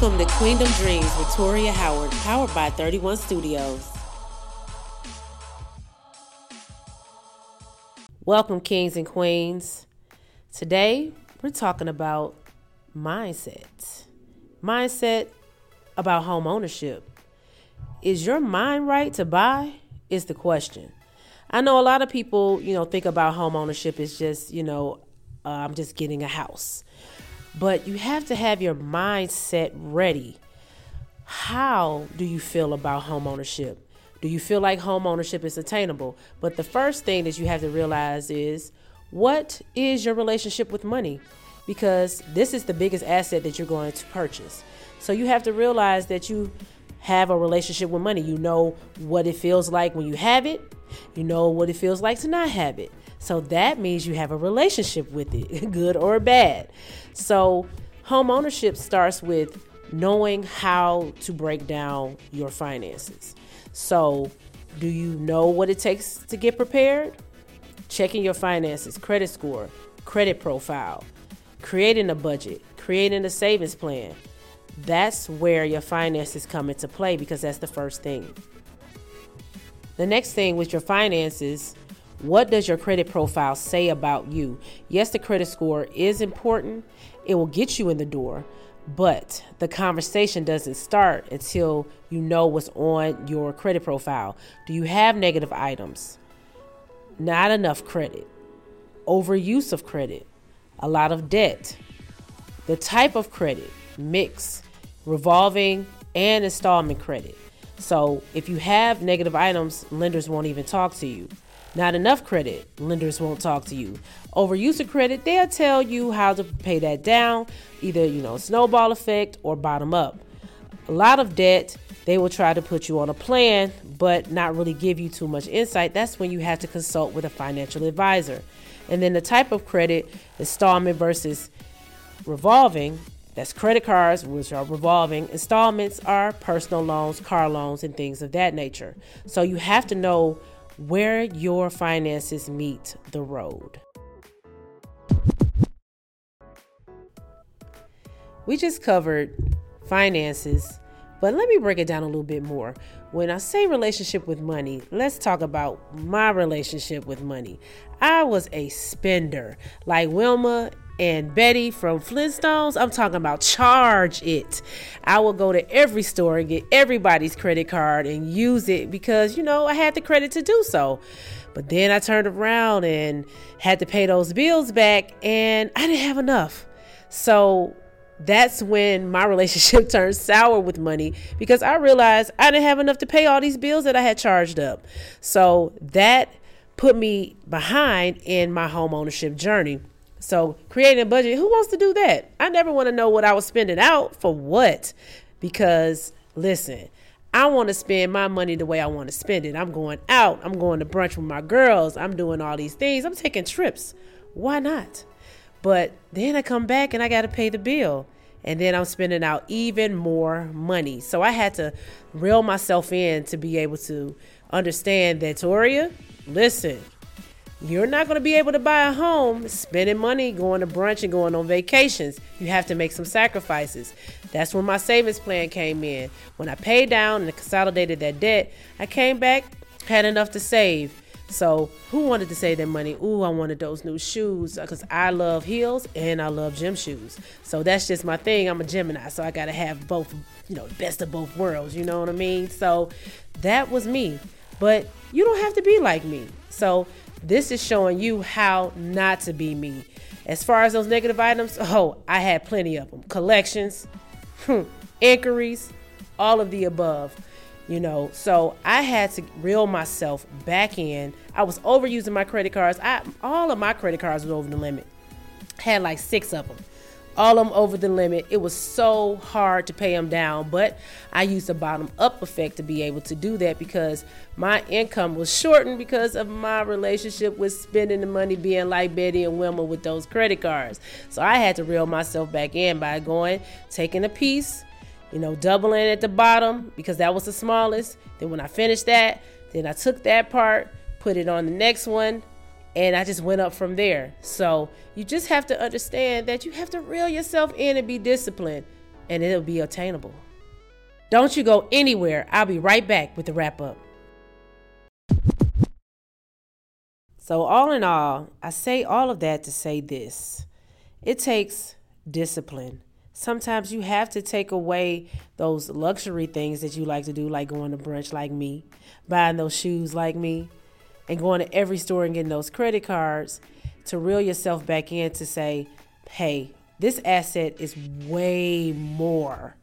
Welcome to Queendom Dreams with Toria Howard, powered by 31 Studios. Welcome, kings and queens. Today, we're talking about mindset. Mindset about home ownership. Is your mind right to buy? Is the question. I know a lot of people, you know, think about home ownership as just, you know, uh, I'm just getting a house. But you have to have your mindset ready. How do you feel about home ownership? Do you feel like home ownership is attainable? But the first thing that you have to realize is what is your relationship with money? Because this is the biggest asset that you're going to purchase. So you have to realize that you have a relationship with money. You know what it feels like when you have it, you know what it feels like to not have it. So that means you have a relationship with it, good or bad. So home ownership starts with knowing how to break down your finances. So, do you know what it takes to get prepared? Checking your finances, credit score, credit profile, creating a budget, creating a savings plan. That's where your finances come into play because that's the first thing. The next thing with your finances what does your credit profile say about you? Yes, the credit score is important, it will get you in the door, but the conversation doesn't start until you know what's on your credit profile. Do you have negative items? Not enough credit, overuse of credit, a lot of debt, the type of credit, mix, revolving, and installment credit. So if you have negative items, lenders won't even talk to you. Not enough credit, lenders won't talk to you. Overuse of credit, they'll tell you how to pay that down, either, you know, snowball effect or bottom up. A lot of debt, they will try to put you on a plan, but not really give you too much insight. That's when you have to consult with a financial advisor. And then the type of credit, installment versus revolving, that's credit cards, which are revolving. Installments are personal loans, car loans, and things of that nature. So you have to know where your finances meet the road. We just covered finances, but let me break it down a little bit more. When I say relationship with money, let's talk about my relationship with money. I was a spender, like Wilma and Betty from Flintstones, I'm talking about charge it. I will go to every store and get everybody's credit card and use it because, you know, I had the credit to do so. But then I turned around and had to pay those bills back and I didn't have enough. So that's when my relationship turned sour with money because I realized I didn't have enough to pay all these bills that I had charged up. So that put me behind in my home ownership journey. So creating a budget, who wants to do that? I never want to know what I was spending out for what. Because listen, I want to spend my money the way I want to spend it. I'm going out. I'm going to brunch with my girls. I'm doing all these things. I'm taking trips. Why not? But then I come back and I got to pay the bill. And then I'm spending out even more money. So I had to reel myself in to be able to understand that, Toria, listen, you're not going to be able to buy a home spending money going to brunch and going on vacations. You have to make some sacrifices. That's when my savings plan came in. When I paid down and consolidated that debt, I came back, had enough to save. So, who wanted to save their money? Ooh, I wanted those new shoes because I love heels and I love gym shoes. So, that's just my thing. I'm a Gemini, so I got to have both, you know, best of both worlds. You know what I mean? So, that was me. But you don't have to be like me. So, this is showing you how not to be me. As far as those negative items, oh, I had plenty of them. Collections, hmm, inquiries, all of the above. You know, so I had to reel myself back in. I was overusing my credit cards. I all of my credit cards was over the limit. Had like six of them all of them over the limit. It was so hard to pay them down, but I used a bottom up effect to be able to do that because my income was shortened because of my relationship with spending the money being like Betty and Wilma with those credit cards. So I had to reel myself back in by going, taking a piece, you know, doubling at the bottom because that was the smallest. Then when I finished that, then I took that part, put it on the next one, and I just went up from there. So you just have to understand that you have to reel yourself in and be disciplined. and it'll be attainable. Don't you go anywhere. I'll be right back with the wrap up. So, all in all, I say all of that to say this it takes discipline. Sometimes you have to take away those luxury things that you like to do, like going to brunch like me, buying those shoes like me, and going to every store and getting those credit cards to reel yourself back in to say, hey, this asset is way more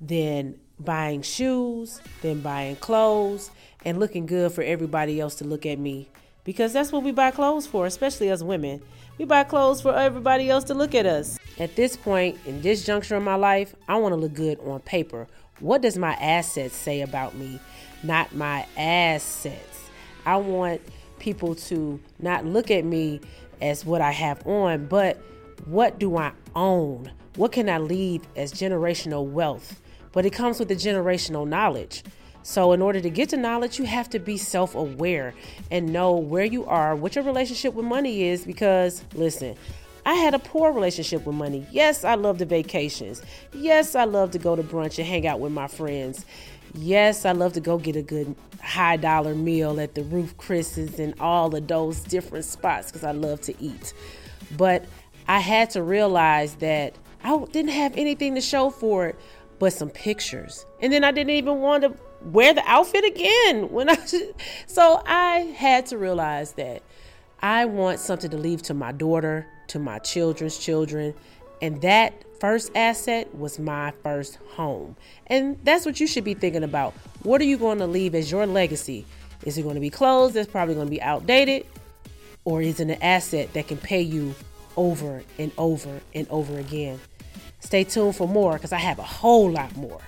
than buying shoes, than buying clothes, and looking good for everybody else to look at me. Because that's what we buy clothes for, especially as women. We buy clothes for everybody else to look at us. At this point, in this juncture of my life, I want to look good on paper. What does my assets say about me? Not my assets. I want people to not look at me as what I have on, but what do I own? What can I leave as generational wealth? But it comes with the generational knowledge. So, in order to get to knowledge, you have to be self aware and know where you are, what your relationship with money is. Because, listen, I had a poor relationship with money. Yes, I love the vacations. Yes, I love to go to brunch and hang out with my friends. Yes, I love to go get a good high dollar meal at the Ruth's Chris's and all of those different spots because I love to eat. But I had to realize that I didn't have anything to show for it but some pictures. And then I didn't even want to wear the outfit again when I so I had to realize that I want something to leave to my daughter, to my children's children, and that first asset was my first home. And that's what you should be thinking about. What are you going to leave as your legacy? Is it going to be clothes that's probably going to be outdated? Or is it an asset that can pay you over and over and over again? Stay tuned for more because I have a whole lot more.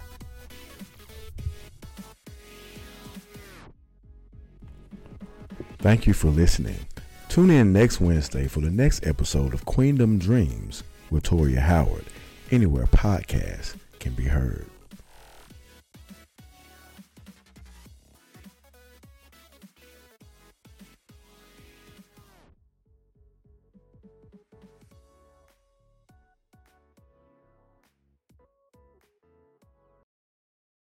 Thank you for listening. Tune in next Wednesday for the next episode of Queendom Dreams with Toria Howard, anywhere podcasts can be heard.